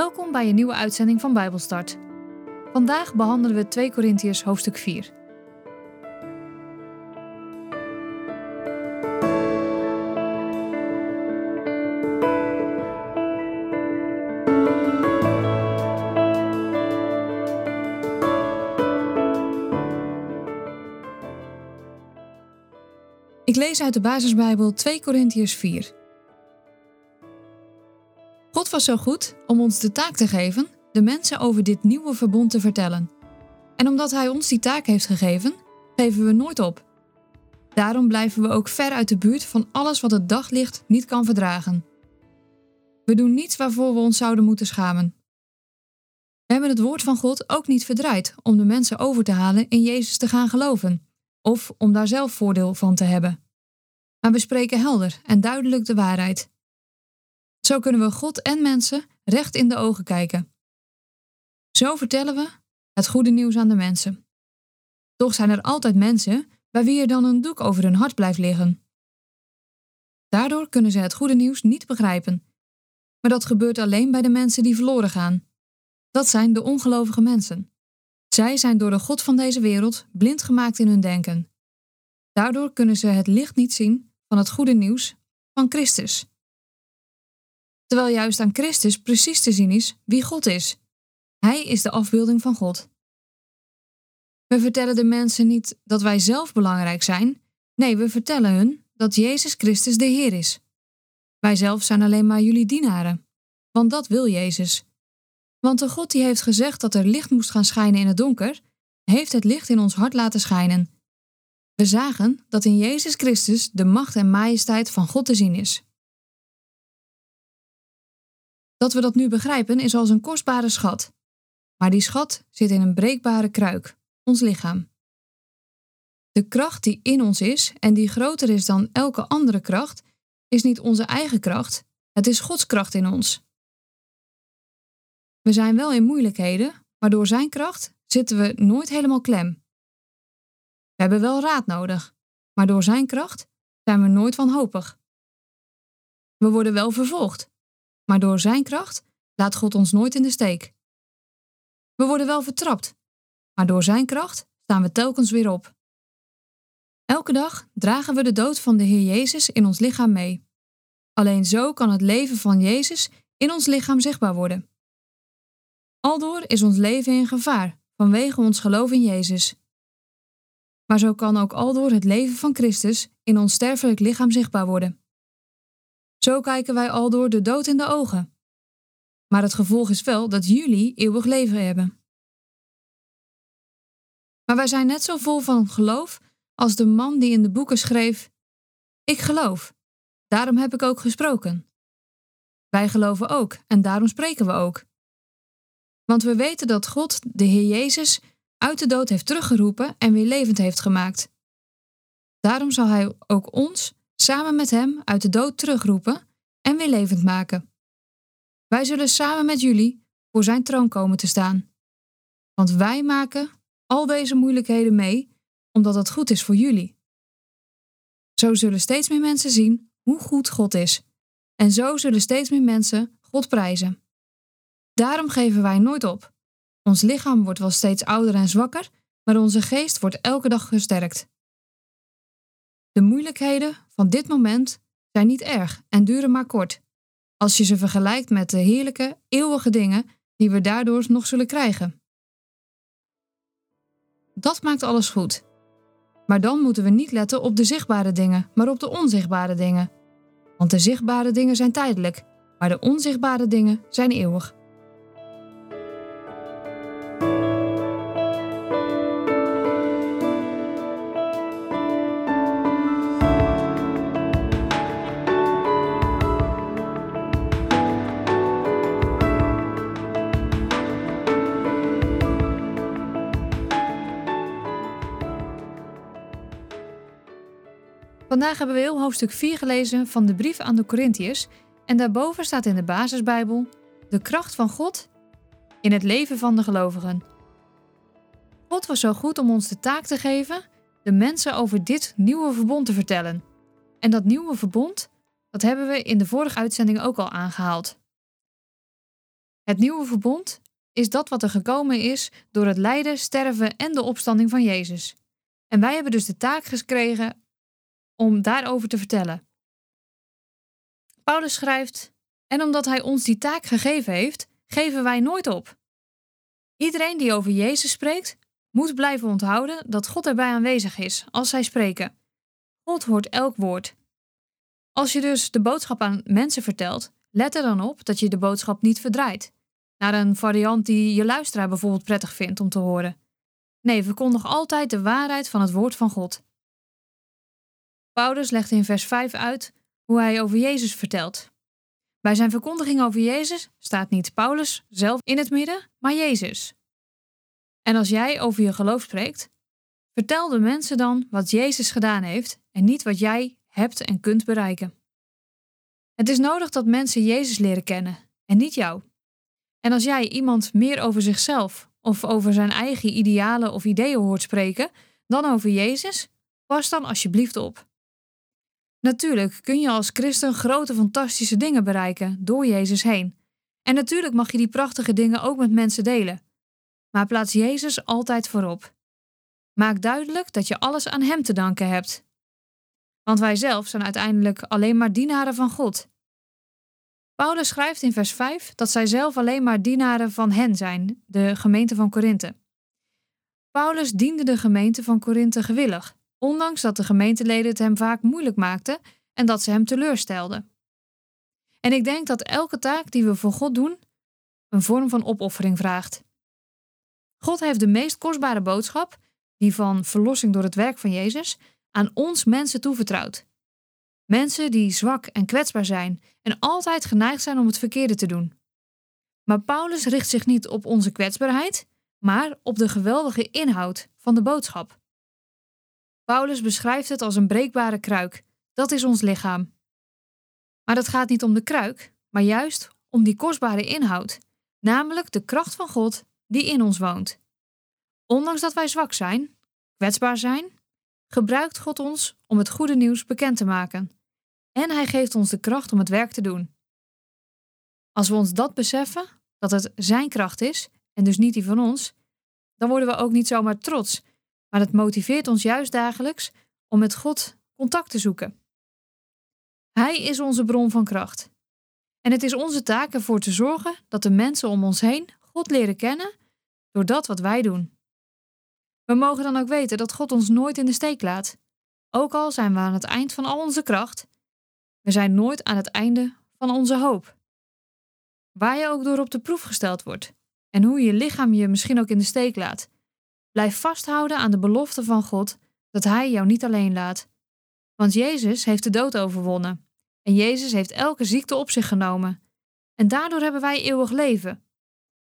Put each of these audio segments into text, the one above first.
Welkom bij een nieuwe uitzending van Bijbelstart. Vandaag behandelen we 2 Korintiërs hoofdstuk 4. Ik lees uit de basisbijbel 2 Korintiërs 4. Was zo goed om ons de taak te geven de mensen over dit nieuwe verbond te vertellen. En omdat Hij ons die taak heeft gegeven, geven we nooit op. Daarom blijven we ook ver uit de buurt van alles wat het daglicht niet kan verdragen. We doen niets waarvoor we ons zouden moeten schamen. We hebben het woord van God ook niet verdraaid om de mensen over te halen in Jezus te gaan geloven, of om daar zelf voordeel van te hebben. Maar we spreken helder en duidelijk de waarheid. Zo kunnen we God en mensen recht in de ogen kijken. Zo vertellen we het goede nieuws aan de mensen. Toch zijn er altijd mensen bij wie er dan een doek over hun hart blijft liggen. Daardoor kunnen ze het goede nieuws niet begrijpen. Maar dat gebeurt alleen bij de mensen die verloren gaan. Dat zijn de ongelovige mensen. Zij zijn door de God van deze wereld blind gemaakt in hun denken. Daardoor kunnen ze het licht niet zien van het goede nieuws van Christus terwijl juist aan Christus precies te zien is wie God is. Hij is de afbeelding van God. We vertellen de mensen niet dat wij zelf belangrijk zijn, nee, we vertellen hun dat Jezus Christus de Heer is. Wij zelf zijn alleen maar jullie dienaren, want dat wil Jezus. Want de God die heeft gezegd dat er licht moest gaan schijnen in het donker, heeft het licht in ons hart laten schijnen. We zagen dat in Jezus Christus de macht en majesteit van God te zien is. Dat we dat nu begrijpen is als een kostbare schat. Maar die schat zit in een breekbare kruik, ons lichaam. De kracht die in ons is en die groter is dan elke andere kracht, is niet onze eigen kracht, het is Gods kracht in ons. We zijn wel in moeilijkheden, maar door Zijn kracht zitten we nooit helemaal klem. We hebben wel raad nodig, maar door Zijn kracht zijn we nooit wanhopig. We worden wel vervolgd, maar door Zijn kracht laat God ons nooit in de steek. We worden wel vertrapt, maar door Zijn kracht staan we telkens weer op. Elke dag dragen we de dood van de Heer Jezus in ons lichaam mee. Alleen zo kan het leven van Jezus in ons lichaam zichtbaar worden. Aldoor is ons leven in gevaar vanwege ons geloof in Jezus. Maar zo kan ook aldoor het leven van Christus in ons sterfelijk lichaam zichtbaar worden. Zo kijken wij al door de dood in de ogen. Maar het gevolg is wel dat jullie eeuwig leven hebben. Maar wij zijn net zo vol van geloof als de man die in de boeken schreef: Ik geloof, daarom heb ik ook gesproken. Wij geloven ook en daarom spreken we ook. Want we weten dat God de Heer Jezus uit de dood heeft teruggeroepen en weer levend heeft gemaakt. Daarom zal Hij ook ons samen met Hem uit de dood terugroepen en weer levend maken. Wij zullen samen met jullie voor Zijn troon komen te staan. Want wij maken al deze moeilijkheden mee omdat het goed is voor jullie. Zo zullen steeds meer mensen zien hoe goed God is. En zo zullen steeds meer mensen God prijzen. Daarom geven wij nooit op. Ons lichaam wordt wel steeds ouder en zwakker, maar onze geest wordt elke dag gesterkt. De moeilijkheden van dit moment zijn niet erg en duren maar kort, als je ze vergelijkt met de heerlijke, eeuwige dingen die we daardoor nog zullen krijgen. Dat maakt alles goed. Maar dan moeten we niet letten op de zichtbare dingen, maar op de onzichtbare dingen. Want de zichtbare dingen zijn tijdelijk, maar de onzichtbare dingen zijn eeuwig. Vandaag hebben we heel hoofdstuk 4 gelezen van de brief aan de Corinthiërs en daarboven staat in de basisbijbel de kracht van God in het leven van de gelovigen. God was zo goed om ons de taak te geven de mensen over dit nieuwe verbond te vertellen. En dat nieuwe verbond, dat hebben we in de vorige uitzending ook al aangehaald. Het nieuwe verbond is dat wat er gekomen is door het lijden, sterven en de opstanding van Jezus. En wij hebben dus de taak gekregen om daarover te vertellen. Paulus schrijft: En omdat hij ons die taak gegeven heeft, geven wij nooit op. Iedereen die over Jezus spreekt, moet blijven onthouden dat God erbij aanwezig is als zij spreken. God hoort elk woord. Als je dus de boodschap aan mensen vertelt, let er dan op dat je de boodschap niet verdraait. Naar een variant die je luisteraar bijvoorbeeld prettig vindt om te horen. Nee, verkondig altijd de waarheid van het woord van God. Paulus legt in vers 5 uit hoe hij over Jezus vertelt. Bij zijn verkondiging over Jezus staat niet Paulus zelf in het midden, maar Jezus. En als jij over je geloof spreekt, vertel de mensen dan wat Jezus gedaan heeft en niet wat jij hebt en kunt bereiken. Het is nodig dat mensen Jezus leren kennen en niet jou. En als jij iemand meer over zichzelf of over zijn eigen idealen of ideeën hoort spreken dan over Jezus, pas dan alsjeblieft op. Natuurlijk kun je als christen grote fantastische dingen bereiken door Jezus heen. En natuurlijk mag je die prachtige dingen ook met mensen delen. Maar plaats Jezus altijd voorop. Maak duidelijk dat je alles aan Hem te danken hebt. Want wij zelf zijn uiteindelijk alleen maar dienaren van God. Paulus schrijft in vers 5 dat zij zelf alleen maar dienaren van hen zijn, de gemeente van Korinthe. Paulus diende de gemeente van Korinthe gewillig, ondanks dat de gemeenteleden het hem vaak moeilijk maakten en dat ze hem teleurstelden. En ik denk dat elke taak die we voor God doen, een vorm van opoffering vraagt. God heeft de meest kostbare boodschap, die van verlossing door het werk van Jezus, aan ons mensen toevertrouwd. Mensen die zwak en kwetsbaar zijn en altijd geneigd zijn om het verkeerde te doen. Maar Paulus richt zich niet op onze kwetsbaarheid, maar op de geweldige inhoud van de boodschap. Paulus beschrijft het als een breekbare kruik. Dat is ons lichaam. Maar het gaat niet om de kruik, maar juist om die kostbare inhoud, namelijk de kracht van God die in ons woont. Ondanks dat wij zwak zijn, kwetsbaar zijn, gebruikt God ons om het goede nieuws bekend te maken. En Hij geeft ons de kracht om het werk te doen. Als we ons dat beseffen, dat het Zijn kracht is en dus niet die van ons, dan worden we ook niet zomaar trots, maar het motiveert ons juist dagelijks om met God contact te zoeken. Hij is onze bron van kracht. En het is onze taak ervoor te zorgen dat de mensen om ons heen God leren kennen door dat wat wij doen. We mogen dan ook weten dat God ons nooit in de steek laat. Ook al zijn we aan het eind van al onze kracht, we zijn nooit aan het einde van onze hoop. Waar je ook door op de proef gesteld wordt en hoe je lichaam je misschien ook in de steek laat, blijf vasthouden aan de belofte van God dat Hij jou niet alleen laat. Want Jezus heeft de dood overwonnen en Jezus heeft elke ziekte op zich genomen. En daardoor hebben wij eeuwig leven.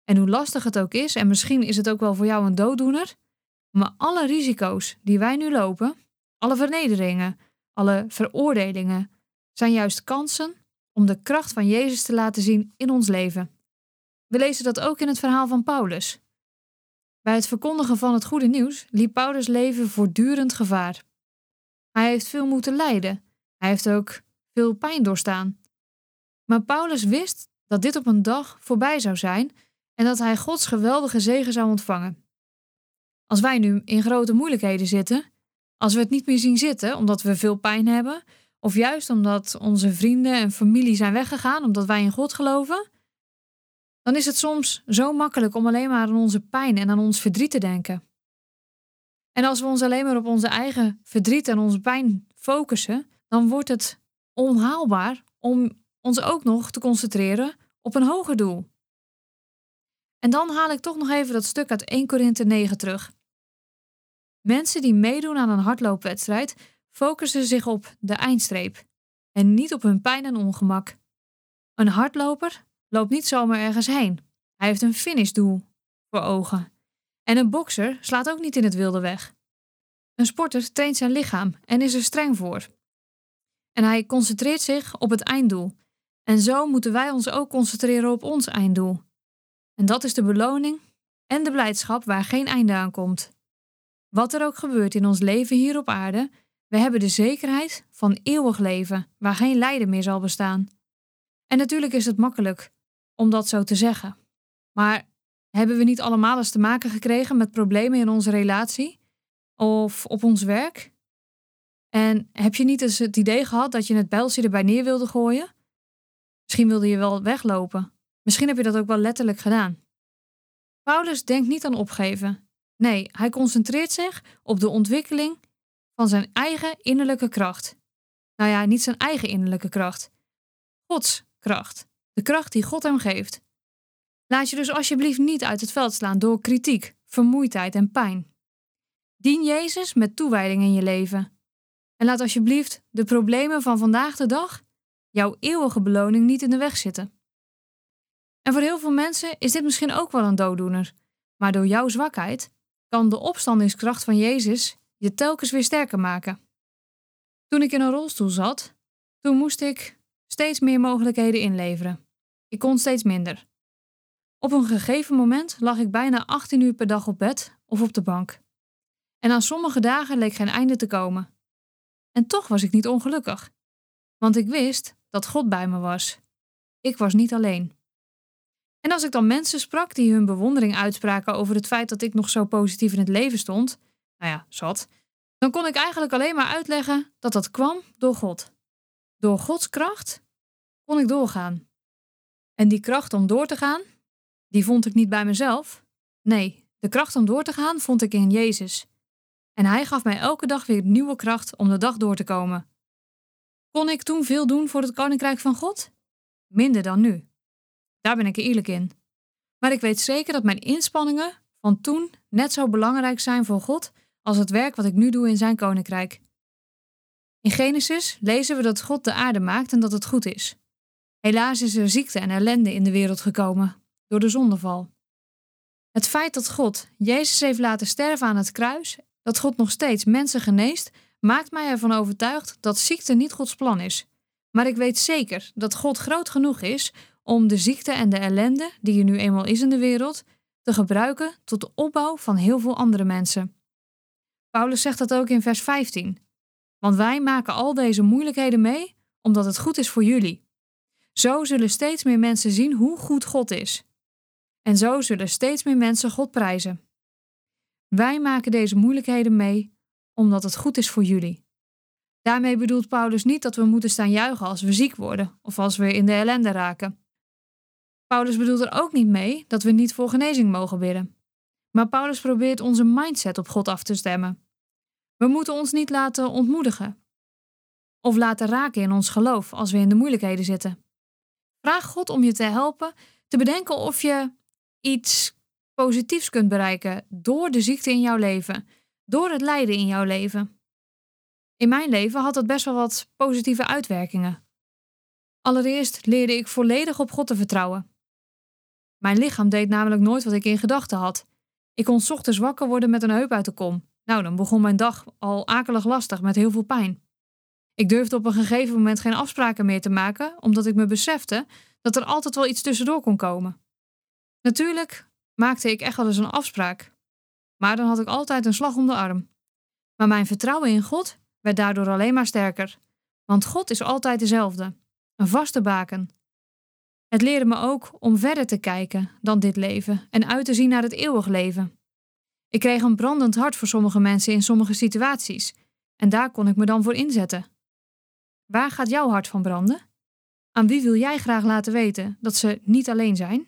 En hoe lastig het ook is, en misschien is het ook wel voor jou een dooddoener, maar alle risico's die wij nu lopen, alle vernederingen, alle veroordelingen, zijn juist kansen om de kracht van Jezus te laten zien in ons leven. We lezen dat ook in het verhaal van Paulus. Bij het verkondigen van het goede nieuws liep Paulus' leven voortdurend gevaar. Hij heeft veel moeten lijden. Hij heeft ook veel pijn doorstaan. Maar Paulus wist dat dit op een dag voorbij zou zijn en dat hij Gods geweldige zegen zou ontvangen. Als wij nu in grote moeilijkheden zitten, als we het niet meer zien zitten omdat we veel pijn hebben, of juist omdat onze vrienden en familie zijn weggegaan omdat wij in God geloven, dan is het soms zo makkelijk om alleen maar aan onze pijn en aan ons verdriet te denken. En als we ons alleen maar op onze eigen verdriet en onze pijn focussen, dan wordt het onhaalbaar om ons ook nog te concentreren op een hoger doel. En dan haal ik toch nog even dat stuk uit 1 Korinthe 9 terug. Mensen die meedoen aan een hardloopwedstrijd focussen zich op de eindstreep en niet op hun pijn en ongemak. Een hardloper loopt niet zomaar ergens heen. Hij heeft een finishdoel voor ogen. En een bokser slaat ook niet in het wilde weg. Een sporter traint zijn lichaam en is er streng voor. En hij concentreert zich op het einddoel. En zo moeten wij ons ook concentreren op ons einddoel. En dat is de beloning en de blijdschap waar geen einde aan komt. Wat er ook gebeurt in ons leven hier op aarde, we hebben de zekerheid van eeuwig leven, waar geen lijden meer zal bestaan. En natuurlijk is het makkelijk om dat zo te zeggen. Maar hebben we niet allemaal eens te maken gekregen met problemen in onze relatie of op ons werk? En heb je niet eens het idee gehad dat je het bijltje erbij neer wilde gooien? Misschien wilde je wel weglopen. Misschien heb je dat ook wel letterlijk gedaan. Paulus denkt niet aan opgeven. Nee, hij concentreert zich op de ontwikkeling van zijn eigen innerlijke kracht. Nou ja, niet zijn eigen innerlijke kracht. Gods kracht. De kracht die God hem geeft. Laat je dus alsjeblieft niet uit het veld slaan door kritiek, vermoeidheid en pijn. Dien Jezus met toewijding in je leven. En laat alsjeblieft de problemen van vandaag de dag jouw eeuwige beloning niet in de weg zitten. En voor heel veel mensen is dit misschien ook wel een dooddoener, maar door jouw zwakheid kan de opstandingskracht van Jezus je telkens weer sterker maken. Toen ik in een rolstoel zat, toen moest ik steeds meer mogelijkheden inleveren. Ik kon steeds minder. Op een gegeven moment lag ik bijna 18 uur per dag op bed of op de bank. En aan sommige dagen leek geen einde te komen. En toch was ik niet ongelukkig, want ik wist dat God bij me was. Ik was niet alleen. En als ik dan mensen sprak die hun bewondering uitspraken over het feit dat ik nog zo positief in het leven stond, nou ja, zat, dan kon ik eigenlijk alleen maar uitleggen dat dat kwam door God. Door Gods kracht kon ik doorgaan. En die kracht om door te gaan, die vond ik niet bij mezelf. Nee, de kracht om door te gaan vond ik in Jezus. En Hij gaf mij elke dag weer nieuwe kracht om de dag door te komen. Kon ik toen veel doen voor het Koninkrijk van God? Minder dan nu. Daar ben ik eerlijk in. Maar ik weet zeker dat mijn inspanningen van toen net zo belangrijk zijn voor God als het werk wat ik nu doe in zijn koninkrijk. In Genesis lezen we dat God de aarde maakt en dat het goed is. Helaas is er ziekte en ellende in de wereld gekomen door de zondeval. Het feit dat God Jezus heeft laten sterven aan het kruis, dat God nog steeds mensen geneest, maakt mij ervan overtuigd dat ziekte niet Gods plan is. Maar ik weet zeker dat God groot genoeg is om de ziekte en de ellende die er nu eenmaal is in de wereld te gebruiken tot de opbouw van heel veel andere mensen. Paulus zegt dat ook in vers 15. Want wij maken al deze moeilijkheden mee omdat het goed is voor jullie. Zo zullen steeds meer mensen zien hoe goed God is. En zo zullen steeds meer mensen God prijzen. Wij maken deze moeilijkheden mee omdat het goed is voor jullie. Daarmee bedoelt Paulus niet dat we moeten staan juichen als we ziek worden of als we in de ellende raken. Paulus bedoelt er ook niet mee dat we niet voor genezing mogen bidden. Maar Paulus probeert onze mindset op God af te stemmen. We moeten ons niet laten ontmoedigen of laten raken in ons geloof als we in de moeilijkheden zitten. Vraag God om je te helpen te bedenken of je iets positiefs kunt bereiken door de ziekte in jouw leven, door het lijden in jouw leven. In mijn leven had dat best wel wat positieve uitwerkingen. Allereerst leerde ik volledig op God te vertrouwen. Mijn lichaam deed namelijk nooit wat ik in gedachten had. Ik kon ochtends wakker worden met een heup uit de kom. Nou, dan begon mijn dag al akelig lastig met heel veel pijn. Ik durfde op een gegeven moment geen afspraken meer te maken, omdat ik me besefte dat er altijd wel iets tussendoor kon komen. Natuurlijk maakte ik echt wel eens een afspraak, maar dan had ik altijd een slag om de arm. Maar mijn vertrouwen in God werd daardoor alleen maar sterker, want God is altijd dezelfde, een vaste baken. Het leerde me ook om verder te kijken dan dit leven en uit te zien naar het eeuwig leven. Ik kreeg een brandend hart voor sommige mensen in sommige situaties en daar kon ik me dan voor inzetten. Waar gaat jouw hart van branden? Aan wie wil jij graag laten weten dat ze niet alleen zijn?